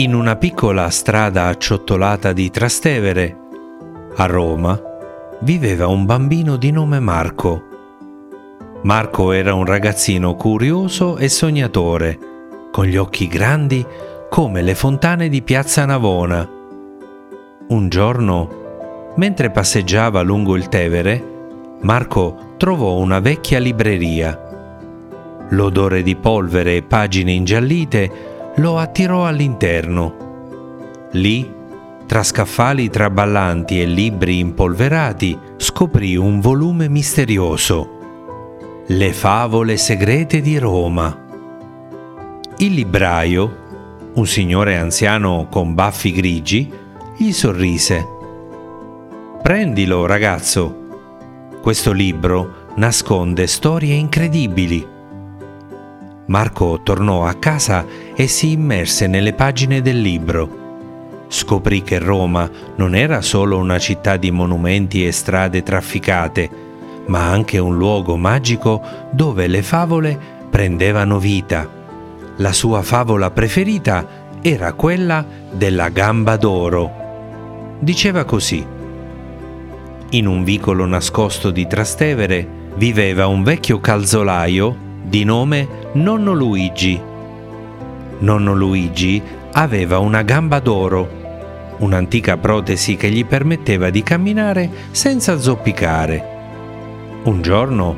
In una piccola strada acciottolata di Trastevere, a Roma, viveva un bambino di nome Marco. Marco era un ragazzino curioso e sognatore, con gli occhi grandi come le fontane di Piazza Navona. Un giorno, mentre passeggiava lungo il Tevere, Marco trovò una vecchia libreria. L'odore di polvere e pagine ingiallite lo attirò all'interno. Lì, tra scaffali traballanti e libri impolverati, scoprì un volume misterioso. Le favole segrete di Roma. Il libraio, un signore anziano con baffi grigi, gli sorrise. Prendilo, ragazzo. Questo libro nasconde storie incredibili. Marco tornò a casa e si immerse nelle pagine del libro. Scoprì che Roma non era solo una città di monumenti e strade trafficate, ma anche un luogo magico dove le favole prendevano vita. La sua favola preferita era quella della gamba d'oro. Diceva così. In un vicolo nascosto di Trastevere viveva un vecchio calzolaio di nome Nonno Luigi. Nonno Luigi aveva una gamba d'oro, un'antica protesi che gli permetteva di camminare senza zoppicare. Un giorno,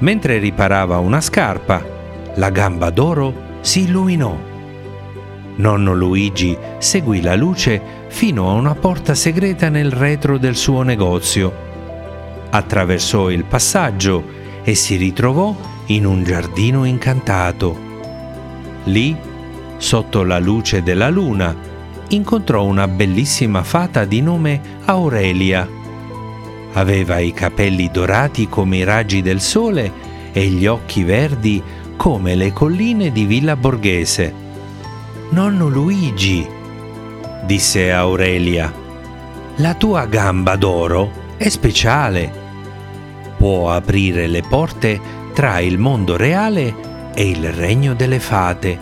mentre riparava una scarpa, la gamba d'oro si illuminò. Nonno Luigi seguì la luce fino a una porta segreta nel retro del suo negozio. Attraversò il passaggio e si ritrovò in un giardino incantato. Lì, sotto la luce della luna, incontrò una bellissima fata di nome Aurelia. Aveva i capelli dorati come i raggi del sole e gli occhi verdi come le colline di Villa Borghese. Nonno Luigi, disse Aurelia, la tua gamba d'oro è speciale. Può aprire le porte tra il mondo reale e il regno delle fate.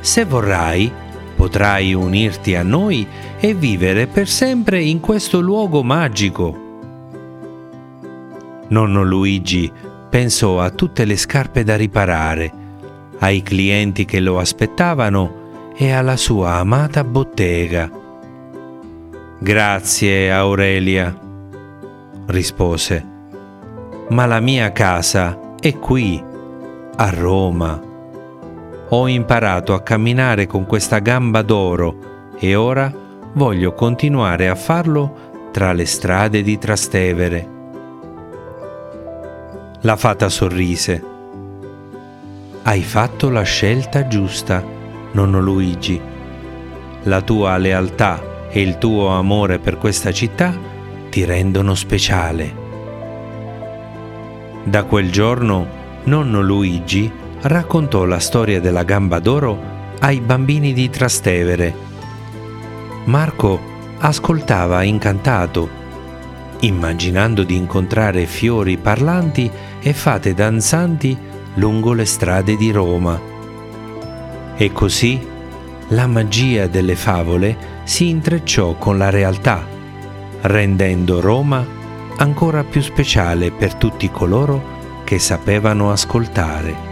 Se vorrai, potrai unirti a noi e vivere per sempre in questo luogo magico. Nonno Luigi pensò a tutte le scarpe da riparare, ai clienti che lo aspettavano e alla sua amata bottega. Grazie, Aurelia, rispose, ma la mia casa è qui, a Roma. Ho imparato a camminare con questa gamba d'oro e ora voglio continuare a farlo tra le strade di Trastevere. La fata sorrise. Hai fatto la scelta giusta, nonno Luigi. La tua lealtà e il tuo amore per questa città ti rendono speciale. Da quel giorno, nonno Luigi raccontò la storia della gamba d'oro ai bambini di Trastevere. Marco ascoltava incantato immaginando di incontrare fiori parlanti e fate danzanti lungo le strade di Roma. E così la magia delle favole si intrecciò con la realtà, rendendo Roma ancora più speciale per tutti coloro che sapevano ascoltare.